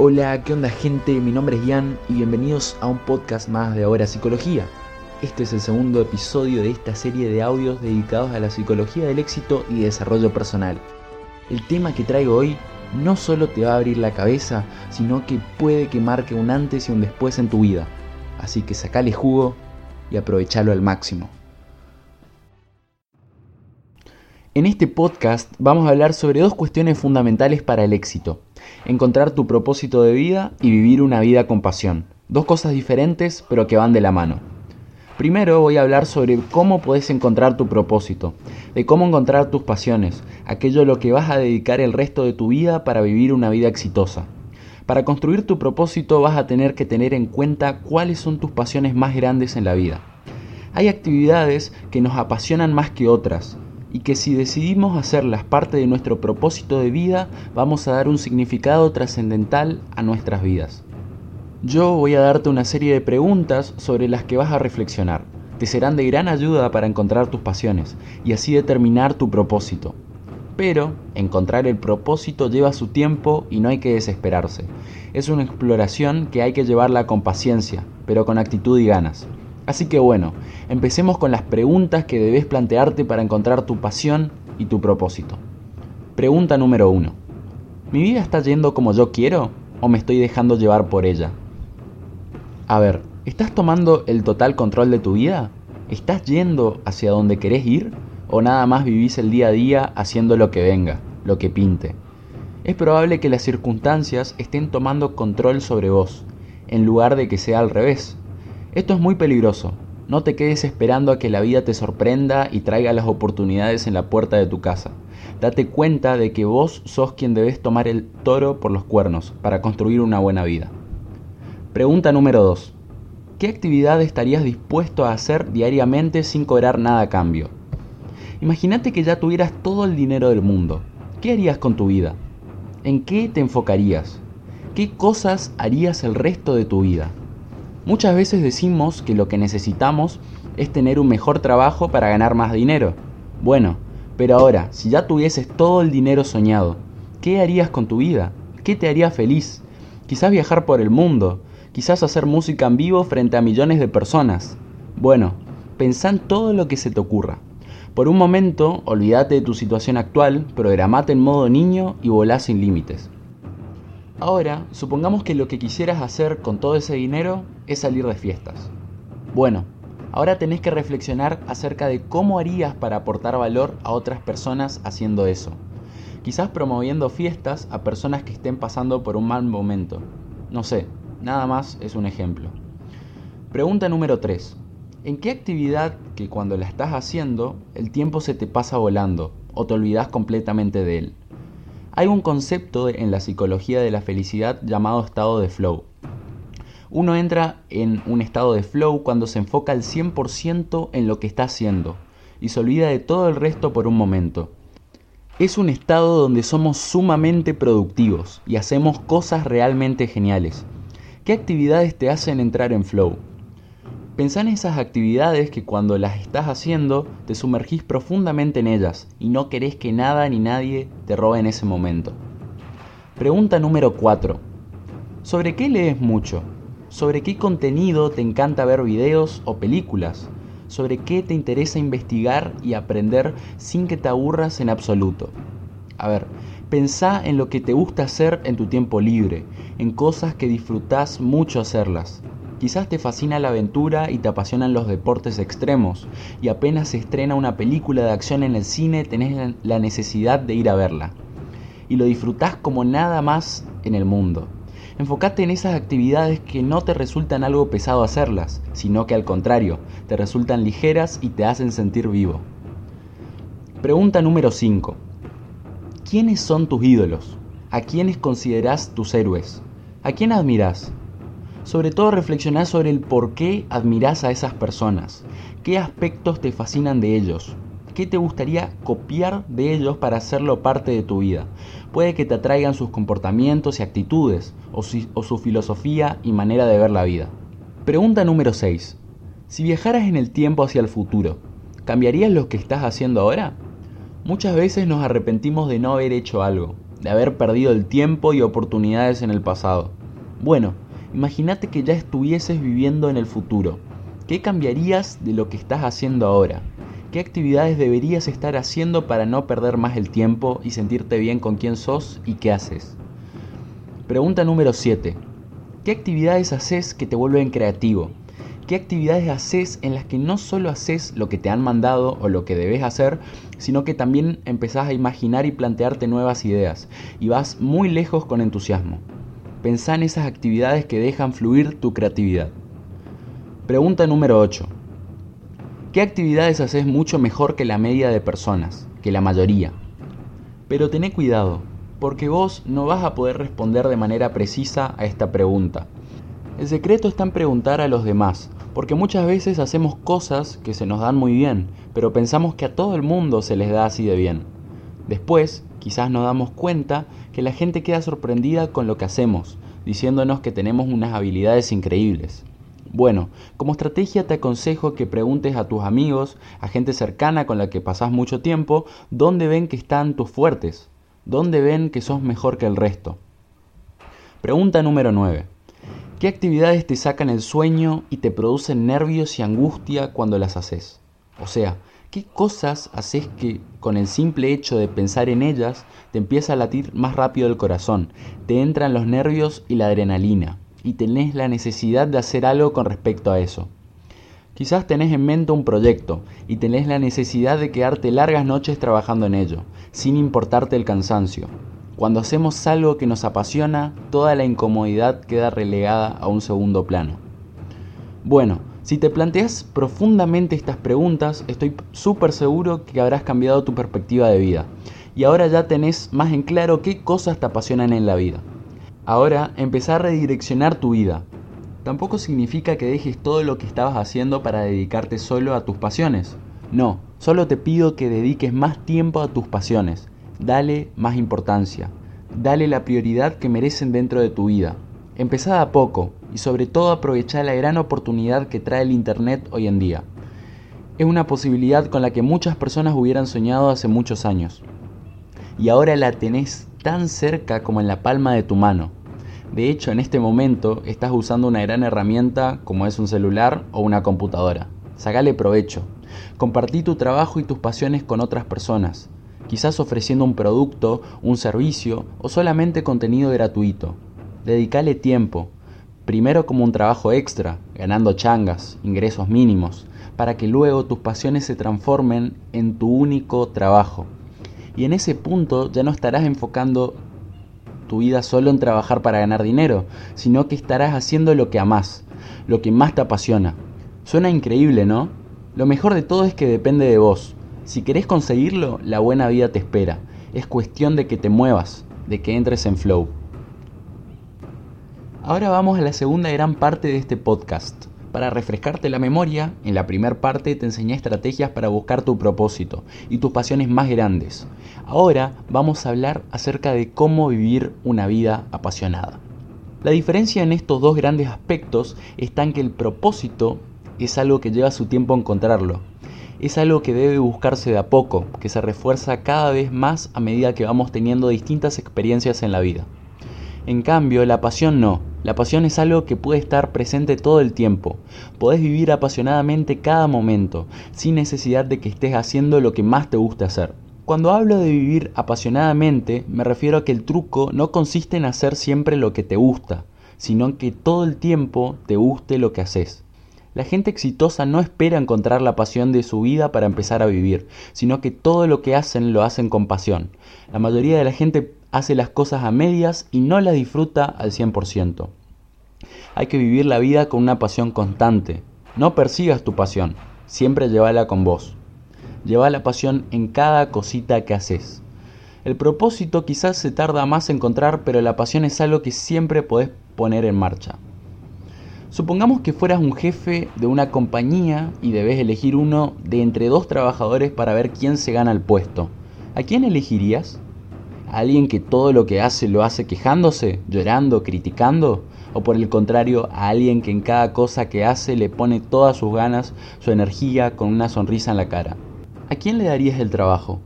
Hola, ¿qué onda gente? Mi nombre es Ian y bienvenidos a un podcast más de Ahora Psicología. Este es el segundo episodio de esta serie de audios dedicados a la psicología del éxito y desarrollo personal. El tema que traigo hoy no solo te va a abrir la cabeza, sino que puede que marque un antes y un después en tu vida. Así que sacale jugo y aprovechalo al máximo. En este podcast vamos a hablar sobre dos cuestiones fundamentales para el éxito. Encontrar tu propósito de vida y vivir una vida con pasión. Dos cosas diferentes pero que van de la mano. Primero voy a hablar sobre cómo puedes encontrar tu propósito, de cómo encontrar tus pasiones, aquello a lo que vas a dedicar el resto de tu vida para vivir una vida exitosa. Para construir tu propósito vas a tener que tener en cuenta cuáles son tus pasiones más grandes en la vida. Hay actividades que nos apasionan más que otras y que si decidimos hacerlas parte de nuestro propósito de vida vamos a dar un significado trascendental a nuestras vidas. Yo voy a darte una serie de preguntas sobre las que vas a reflexionar. Te serán de gran ayuda para encontrar tus pasiones y así determinar tu propósito. Pero encontrar el propósito lleva su tiempo y no hay que desesperarse. Es una exploración que hay que llevarla con paciencia, pero con actitud y ganas. Así que bueno, empecemos con las preguntas que debes plantearte para encontrar tu pasión y tu propósito. Pregunta número 1. ¿Mi vida está yendo como yo quiero o me estoy dejando llevar por ella? A ver, ¿estás tomando el total control de tu vida? ¿Estás yendo hacia donde querés ir? ¿O nada más vivís el día a día haciendo lo que venga, lo que pinte? Es probable que las circunstancias estén tomando control sobre vos, en lugar de que sea al revés. Esto es muy peligroso. No te quedes esperando a que la vida te sorprenda y traiga las oportunidades en la puerta de tu casa. Date cuenta de que vos sos quien debes tomar el toro por los cuernos para construir una buena vida. Pregunta número 2. ¿Qué actividad estarías dispuesto a hacer diariamente sin cobrar nada a cambio? Imagínate que ya tuvieras todo el dinero del mundo. ¿Qué harías con tu vida? ¿En qué te enfocarías? ¿Qué cosas harías el resto de tu vida? Muchas veces decimos que lo que necesitamos es tener un mejor trabajo para ganar más dinero. Bueno, pero ahora, si ya tuvieses todo el dinero soñado, ¿qué harías con tu vida? ¿Qué te haría feliz? Quizás viajar por el mundo, quizás hacer música en vivo frente a millones de personas. Bueno, pensá en todo lo que se te ocurra. Por un momento, olvídate de tu situación actual, programate en modo niño y volá sin límites. Ahora, supongamos que lo que quisieras hacer con todo ese dinero es salir de fiestas. Bueno, ahora tenés que reflexionar acerca de cómo harías para aportar valor a otras personas haciendo eso. Quizás promoviendo fiestas a personas que estén pasando por un mal momento. No sé, Nada más es un ejemplo. Pregunta número 3. ¿En qué actividad que cuando la estás haciendo el tiempo se te pasa volando o te olvidas completamente de él? Hay un concepto en la psicología de la felicidad llamado estado de flow. Uno entra en un estado de flow cuando se enfoca al 100% en lo que está haciendo y se olvida de todo el resto por un momento. Es un estado donde somos sumamente productivos y hacemos cosas realmente geniales. ¿Qué actividades te hacen entrar en flow? Pensá en esas actividades que cuando las estás haciendo te sumergís profundamente en ellas y no querés que nada ni nadie te robe en ese momento. Pregunta número 4. ¿Sobre qué lees mucho? ¿Sobre qué contenido te encanta ver videos o películas? ¿Sobre qué te interesa investigar y aprender sin que te aburras en absoluto? A ver, Pensá en lo que te gusta hacer en tu tiempo libre, en cosas que disfrutás mucho hacerlas. Quizás te fascina la aventura y te apasionan los deportes extremos, y apenas se estrena una película de acción en el cine tenés la necesidad de ir a verla. Y lo disfrutás como nada más en el mundo. Enfocate en esas actividades que no te resultan algo pesado hacerlas, sino que al contrario, te resultan ligeras y te hacen sentir vivo. Pregunta número 5. ¿Quiénes son tus ídolos? ¿A quiénes considerás tus héroes? ¿A quién admirás? Sobre todo reflexioná sobre el por qué admirás a esas personas, qué aspectos te fascinan de ellos, qué te gustaría copiar de ellos para hacerlo parte de tu vida. Puede que te atraigan sus comportamientos y actitudes, o, o su filosofía y manera de ver la vida. Pregunta número 6. Si viajaras en el tiempo hacia el futuro, ¿cambiarías lo que estás haciendo ahora? Muchas veces nos arrepentimos de no haber hecho algo, de haber perdido el tiempo y oportunidades en el pasado. Bueno, imagínate que ya estuvieses viviendo en el futuro. ¿Qué cambiarías de lo que estás haciendo ahora? ¿Qué actividades deberías estar haciendo para no perder más el tiempo y sentirte bien con quién sos y qué haces? Pregunta número 7. ¿Qué actividades haces que te vuelven creativo? ¿Qué actividades haces en las que no solo haces lo que te han mandado o lo que debes hacer, sino que también empezás a imaginar y plantearte nuevas ideas y vas muy lejos con entusiasmo? Pensá en esas actividades que dejan fluir tu creatividad. Pregunta número 8. ¿Qué actividades haces mucho mejor que la media de personas, que la mayoría? Pero tené cuidado, porque vos no vas a poder responder de manera precisa a esta pregunta. El secreto está en preguntar a los demás, porque muchas veces hacemos cosas que se nos dan muy bien, pero pensamos que a todo el mundo se les da así de bien. Después, quizás nos damos cuenta que la gente queda sorprendida con lo que hacemos, diciéndonos que tenemos unas habilidades increíbles. Bueno, como estrategia te aconsejo que preguntes a tus amigos, a gente cercana con la que pasás mucho tiempo, dónde ven que están tus fuertes, dónde ven que sos mejor que el resto. Pregunta número 9. ¿Qué actividades te sacan el sueño y te producen nervios y angustia cuando las haces? O sea, ¿qué cosas haces que con el simple hecho de pensar en ellas te empieza a latir más rápido el corazón, te entran los nervios y la adrenalina? y tenés la necesidad de hacer algo con respecto a eso. Quizás tenés en mente un proyecto y tenés la necesidad de quedarte largas noches trabajando en ello, sin importarte el cansancio. Cuando hacemos algo que nos apasiona, toda la incomodidad queda relegada a un segundo plano. Bueno, si te planteas profundamente estas preguntas, estoy súper seguro que habrás cambiado tu perspectiva de vida y ahora ya tenés más en claro qué cosas te apasionan en la vida. Ahora, empezar a redireccionar tu vida. Tampoco significa que dejes todo lo que estabas haciendo para dedicarte solo a tus pasiones. No, solo te pido que dediques más tiempo a tus pasiones. Dale más importancia. Dale la prioridad que merecen dentro de tu vida. Empezá a poco y sobre todo aprovecha la gran oportunidad que trae el Internet hoy en día. Es una posibilidad con la que muchas personas hubieran soñado hace muchos años. Y ahora la tenés tan cerca como en la palma de tu mano. De hecho, en este momento estás usando una gran herramienta como es un celular o una computadora. Sacale provecho. Compartí tu trabajo y tus pasiones con otras personas, quizás ofreciendo un producto, un servicio o solamente contenido gratuito. Dedicale tiempo, primero como un trabajo extra, ganando changas, ingresos mínimos, para que luego tus pasiones se transformen en tu único trabajo. Y en ese punto ya no estarás enfocando tu vida solo en trabajar para ganar dinero, sino que estarás haciendo lo que amás, lo que más te apasiona. Suena increíble, ¿no? Lo mejor de todo es que depende de vos. Si querés conseguirlo, la buena vida te espera. Es cuestión de que te muevas, de que entres en flow. Ahora vamos a la segunda gran parte de este podcast. Para refrescarte la memoria, en la primera parte te enseñé estrategias para buscar tu propósito y tus pasiones más grandes. Ahora vamos a hablar acerca de cómo vivir una vida apasionada. La diferencia en estos dos grandes aspectos está en que el propósito es algo que lleva su tiempo encontrarlo. Es algo que debe buscarse de a poco, que se refuerza cada vez más a medida que vamos teniendo distintas experiencias en la vida. En cambio, la pasión no. La pasión es algo que puede estar presente todo el tiempo. Podés vivir apasionadamente cada momento, sin necesidad de que estés haciendo lo que más te guste hacer. Cuando hablo de vivir apasionadamente, me refiero a que el truco no consiste en hacer siempre lo que te gusta, sino en que todo el tiempo te guste lo que haces. La gente exitosa no espera encontrar la pasión de su vida para empezar a vivir, sino que todo lo que hacen lo hacen con pasión. La mayoría de la gente hace las cosas a medias y no las disfruta al 100%. Hay que vivir la vida con una pasión constante. No persigas tu pasión, siempre llévala con vos. Lleva la pasión en cada cosita que haces. El propósito quizás se tarda más en encontrar, pero la pasión es algo que siempre podés poner en marcha. Supongamos que fueras un jefe de una compañía y debes elegir uno de entre dos trabajadores para ver quién se gana el puesto. ¿A quién elegirías? Alguien que todo lo que hace lo hace quejándose, llorando, criticando? ¿O por el contrario, a alguien que en cada cosa que hace le pone todas sus ganas, su energía, con una sonrisa en la cara? ¿A quién le darías el trabajo?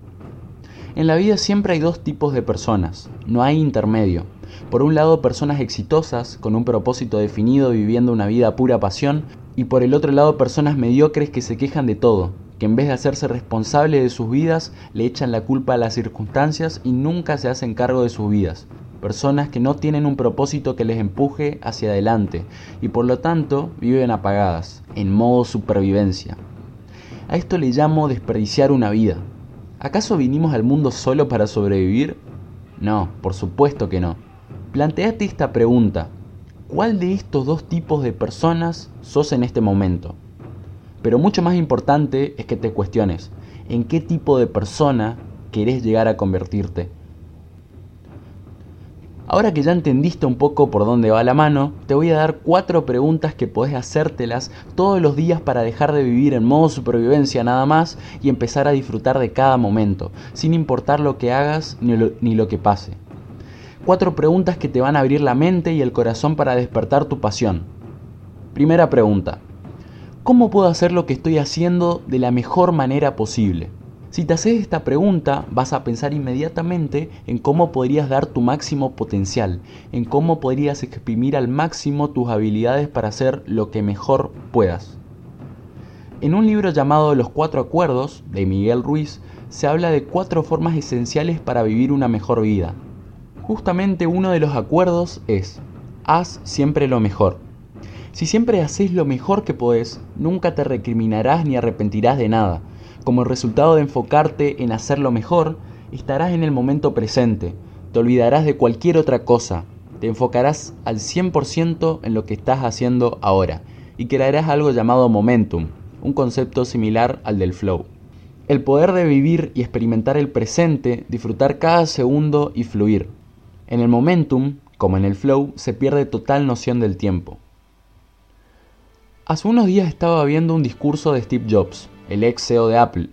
En la vida siempre hay dos tipos de personas, no hay intermedio. Por un lado, personas exitosas, con un propósito definido, viviendo una vida pura pasión, y por el otro lado, personas mediocres que se quejan de todo, que en vez de hacerse responsables de sus vidas, le echan la culpa a las circunstancias y nunca se hacen cargo de sus vidas. Personas que no tienen un propósito que les empuje hacia adelante y por lo tanto viven apagadas, en modo supervivencia. A esto le llamo desperdiciar una vida. ¿Acaso vinimos al mundo solo para sobrevivir? No, por supuesto que no. Planteate esta pregunta. ¿Cuál de estos dos tipos de personas sos en este momento? Pero mucho más importante es que te cuestiones, ¿en qué tipo de persona querés llegar a convertirte? Ahora que ya entendiste un poco por dónde va la mano, te voy a dar cuatro preguntas que podés hacértelas todos los días para dejar de vivir en modo supervivencia nada más y empezar a disfrutar de cada momento, sin importar lo que hagas ni lo, ni lo que pase. Cuatro preguntas que te van a abrir la mente y el corazón para despertar tu pasión. Primera pregunta. ¿Cómo puedo hacer lo que estoy haciendo de la mejor manera posible? Si te haces esta pregunta, vas a pensar inmediatamente en cómo podrías dar tu máximo potencial, en cómo podrías exprimir al máximo tus habilidades para hacer lo que mejor puedas. En un libro llamado Los Cuatro Acuerdos, de Miguel Ruiz, se habla de cuatro formas esenciales para vivir una mejor vida. Justamente uno de los acuerdos es, haz siempre lo mejor. Si siempre haces lo mejor que podés, nunca te recriminarás ni arrepentirás de nada como resultado de enfocarte en hacerlo mejor, estarás en el momento presente, te olvidarás de cualquier otra cosa, te enfocarás al 100% en lo que estás haciendo ahora y crearás algo llamado momentum, un concepto similar al del flow. El poder de vivir y experimentar el presente, disfrutar cada segundo y fluir. En el momentum, como en el flow, se pierde total noción del tiempo. Hace unos días estaba viendo un discurso de Steve Jobs, el ex CEO de Apple,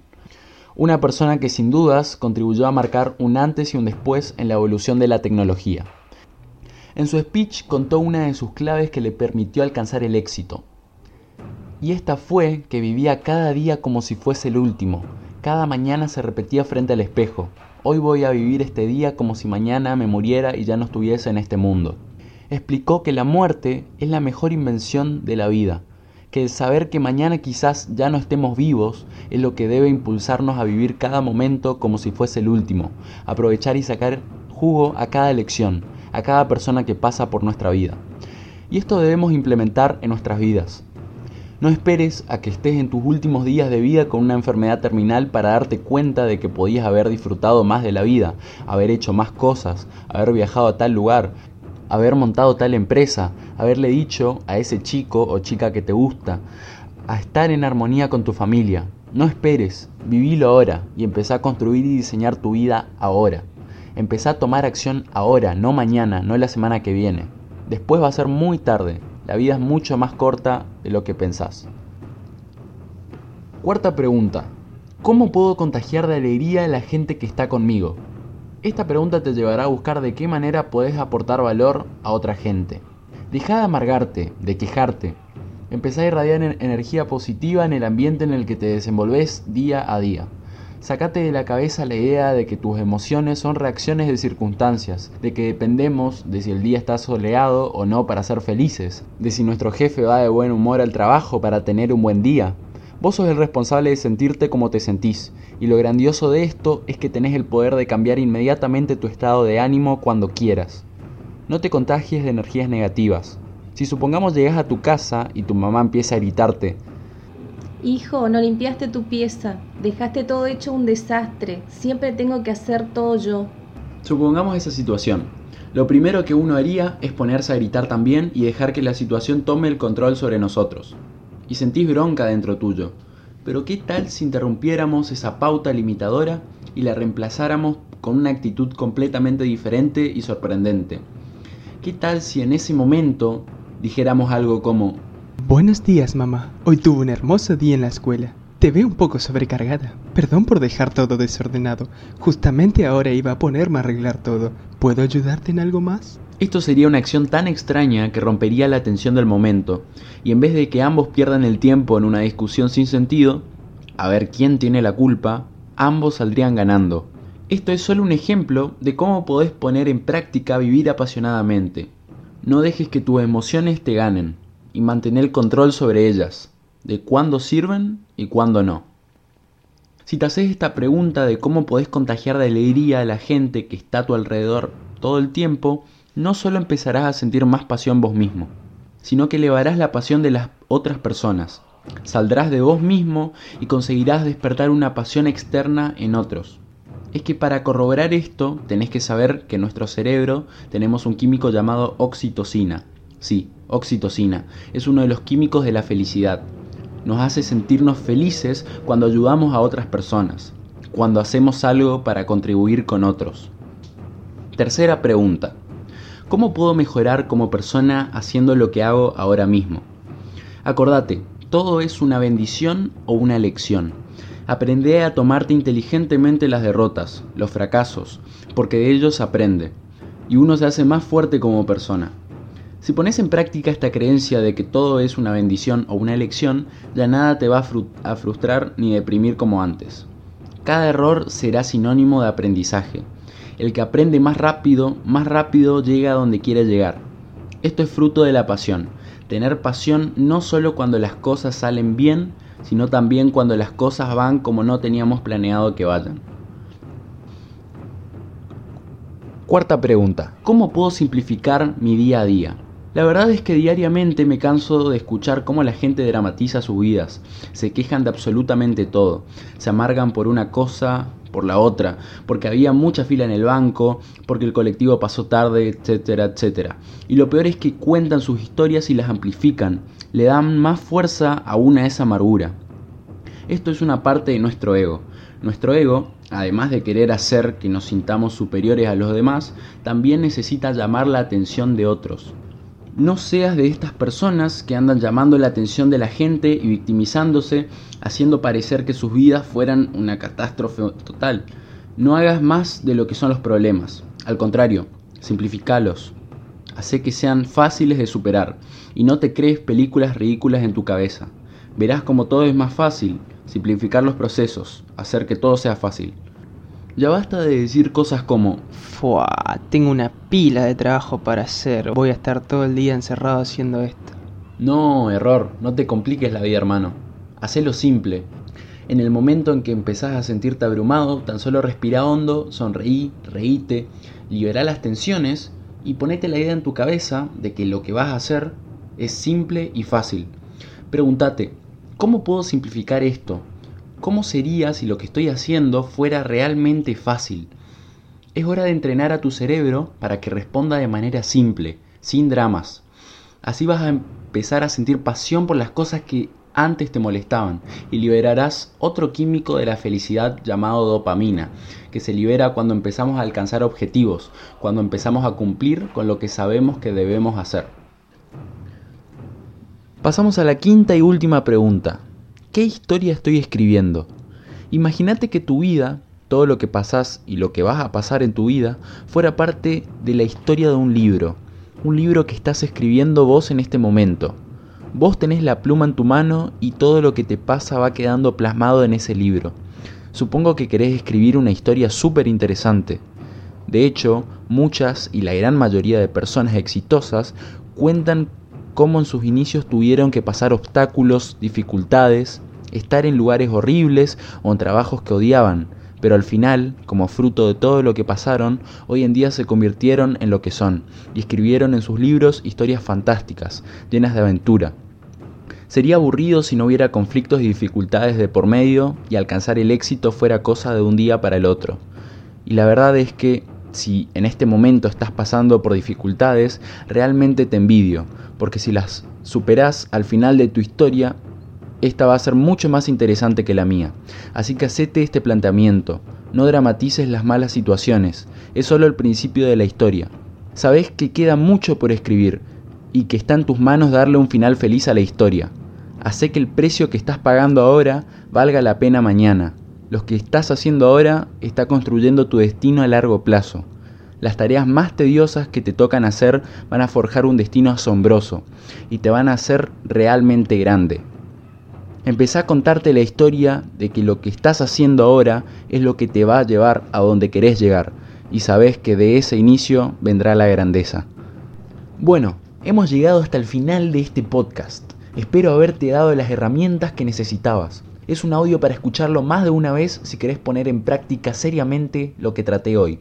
una persona que sin dudas contribuyó a marcar un antes y un después en la evolución de la tecnología. En su speech contó una de sus claves que le permitió alcanzar el éxito. Y esta fue que vivía cada día como si fuese el último. Cada mañana se repetía frente al espejo. Hoy voy a vivir este día como si mañana me muriera y ya no estuviese en este mundo. Explicó que la muerte es la mejor invención de la vida que el saber que mañana quizás ya no estemos vivos es lo que debe impulsarnos a vivir cada momento como si fuese el último, aprovechar y sacar jugo a cada elección, a cada persona que pasa por nuestra vida. Y esto debemos implementar en nuestras vidas. No esperes a que estés en tus últimos días de vida con una enfermedad terminal para darte cuenta de que podías haber disfrutado más de la vida, haber hecho más cosas, haber viajado a tal lugar, haber montado tal empresa, haberle dicho a ese chico o chica que te gusta, a estar en armonía con tu familia. No esperes, vivilo ahora y empezá a construir y diseñar tu vida ahora. Empezá a tomar acción ahora, no mañana, no la semana que viene. Después va a ser muy tarde. La vida es mucho más corta de lo que pensás. Cuarta pregunta. ¿Cómo puedo contagiar de alegría a la gente que está conmigo? Esta pregunta te llevará a buscar de qué manera puedes aportar valor a otra gente. Deja de amargarte, de quejarte. Empezá a irradiar energía positiva en el ambiente en el que te desenvolves día a día. Sacate de la cabeza la idea de que tus emociones son reacciones de circunstancias, de que dependemos de si el día está soleado o no para ser felices, de si nuestro jefe va de buen humor al trabajo para tener un buen día, Vos sos el responsable de sentirte como te sentís, y lo grandioso de esto es que tenés el poder de cambiar inmediatamente tu estado de ánimo cuando quieras. No te contagies de energías negativas. Si supongamos llegas a tu casa y tu mamá empieza a gritarte, Hijo, no limpiaste tu pieza, dejaste todo hecho un desastre, siempre tengo que hacer todo yo. Supongamos esa situación. Lo primero que uno haría es ponerse a gritar también y dejar que la situación tome el control sobre nosotros y sentís bronca dentro tuyo. Pero ¿qué tal si interrumpiéramos esa pauta limitadora y la reemplazáramos con una actitud completamente diferente y sorprendente? ¿Qué tal si en ese momento dijéramos algo como Buenos días, mamá. Hoy tuve un hermoso día en la escuela. Te veo un poco sobrecargada. Perdón por dejar todo desordenado. Justamente ahora iba a ponerme a arreglar todo. ¿Puedo ayudarte en algo más? Esto sería una acción tan extraña que rompería la tensión del momento, y en vez de que ambos pierdan el tiempo en una discusión sin sentido, a ver quién tiene la culpa, ambos saldrían ganando. Esto es solo un ejemplo de cómo podés poner en práctica vivir apasionadamente. No dejes que tus emociones te ganen y mantener el control sobre ellas, de cuándo sirven y cuándo no. Si te haces esta pregunta de cómo podés contagiar de alegría a la gente que está a tu alrededor todo el tiempo, no solo empezarás a sentir más pasión vos mismo, sino que elevarás la pasión de las otras personas. Saldrás de vos mismo y conseguirás despertar una pasión externa en otros. Es que para corroborar esto tenés que saber que en nuestro cerebro tenemos un químico llamado oxitocina. Sí, oxitocina. Es uno de los químicos de la felicidad. Nos hace sentirnos felices cuando ayudamos a otras personas, cuando hacemos algo para contribuir con otros. Tercera pregunta. ¿Cómo puedo mejorar como persona haciendo lo que hago ahora mismo? Acordate, todo es una bendición o una lección. Aprende a tomarte inteligentemente las derrotas, los fracasos, porque de ellos aprende, y uno se hace más fuerte como persona. Si pones en práctica esta creencia de que todo es una bendición o una elección, ya nada te va a frustrar ni deprimir como antes. Cada error será sinónimo de aprendizaje. El que aprende más rápido, más rápido llega a donde quiere llegar. Esto es fruto de la pasión. Tener pasión no solo cuando las cosas salen bien, sino también cuando las cosas van como no teníamos planeado que vayan. Cuarta pregunta. ¿Cómo puedo simplificar mi día a día? La verdad es que diariamente me canso de escuchar cómo la gente dramatiza sus vidas, se quejan de absolutamente todo, se amargan por una cosa, por la otra, porque había mucha fila en el banco, porque el colectivo pasó tarde, etcétera, etcétera. Y lo peor es que cuentan sus historias y las amplifican, le dan más fuerza aún a esa amargura. Esto es una parte de nuestro ego. Nuestro ego, además de querer hacer que nos sintamos superiores a los demás, también necesita llamar la atención de otros. No seas de estas personas que andan llamando la atención de la gente y victimizándose, haciendo parecer que sus vidas fueran una catástrofe total. No hagas más de lo que son los problemas. Al contrario, simplificalos. Hace que sean fáciles de superar y no te crees películas ridículas en tu cabeza. Verás como todo es más fácil, simplificar los procesos, hacer que todo sea fácil. Ya basta de decir cosas como Fua, tengo una pila de trabajo para hacer, voy a estar todo el día encerrado haciendo esto. No, error, no te compliques la vida, hermano. Hacelo simple. En el momento en que empezás a sentirte abrumado, tan solo respira hondo, sonreí, reíte, libera las tensiones y ponete la idea en tu cabeza de que lo que vas a hacer es simple y fácil. Pregúntate, ¿cómo puedo simplificar esto? ¿Cómo sería si lo que estoy haciendo fuera realmente fácil? Es hora de entrenar a tu cerebro para que responda de manera simple, sin dramas. Así vas a empezar a sentir pasión por las cosas que antes te molestaban y liberarás otro químico de la felicidad llamado dopamina, que se libera cuando empezamos a alcanzar objetivos, cuando empezamos a cumplir con lo que sabemos que debemos hacer. Pasamos a la quinta y última pregunta. ¿Qué historia estoy escribiendo? Imagínate que tu vida, todo lo que pasás y lo que vas a pasar en tu vida, fuera parte de la historia de un libro. Un libro que estás escribiendo vos en este momento. Vos tenés la pluma en tu mano y todo lo que te pasa va quedando plasmado en ese libro. Supongo que querés escribir una historia súper interesante. De hecho, muchas y la gran mayoría de personas exitosas cuentan cómo en sus inicios tuvieron que pasar obstáculos, dificultades, estar en lugares horribles o en trabajos que odiaban, pero al final, como fruto de todo lo que pasaron, hoy en día se convirtieron en lo que son y escribieron en sus libros historias fantásticas, llenas de aventura. Sería aburrido si no hubiera conflictos y dificultades de por medio y alcanzar el éxito fuera cosa de un día para el otro. Y la verdad es que si en este momento estás pasando por dificultades, realmente te envidio, porque si las superás al final de tu historia, esta va a ser mucho más interesante que la mía. Así que hacete este planteamiento, no dramatices las malas situaciones, es solo el principio de la historia. Sabes que queda mucho por escribir y que está en tus manos darle un final feliz a la historia. Hacé que el precio que estás pagando ahora valga la pena mañana. Lo que estás haciendo ahora está construyendo tu destino a largo plazo. Las tareas más tediosas que te tocan hacer van a forjar un destino asombroso y te van a hacer realmente grande. Empecé a contarte la historia de que lo que estás haciendo ahora es lo que te va a llevar a donde querés llegar y sabes que de ese inicio vendrá la grandeza. Bueno, hemos llegado hasta el final de este podcast. Espero haberte dado las herramientas que necesitabas. Es un audio para escucharlo más de una vez si querés poner en práctica seriamente lo que traté hoy.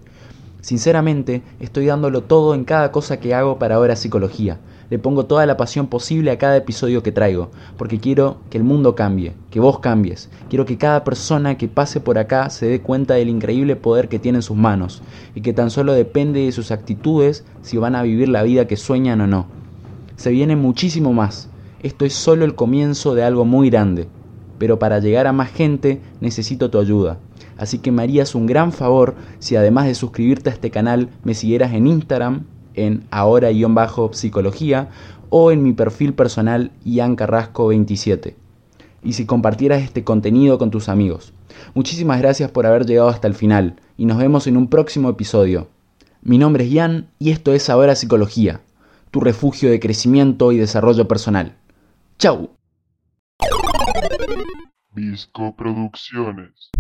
Sinceramente, estoy dándolo todo en cada cosa que hago para ahora psicología. Le pongo toda la pasión posible a cada episodio que traigo, porque quiero que el mundo cambie, que vos cambies. Quiero que cada persona que pase por acá se dé cuenta del increíble poder que tiene en sus manos, y que tan solo depende de sus actitudes si van a vivir la vida que sueñan o no. Se viene muchísimo más. Esto es solo el comienzo de algo muy grande. Pero para llegar a más gente necesito tu ayuda. Así que me harías un gran favor si además de suscribirte a este canal me siguieras en Instagram en ahora-psicología o en mi perfil personal Ian Carrasco 27 y si compartieras este contenido con tus amigos. Muchísimas gracias por haber llegado hasta el final y nos vemos en un próximo episodio. Mi nombre es Ian y esto es Ahora Psicología, tu refugio de crecimiento y desarrollo personal. ¡Chao! Producciones.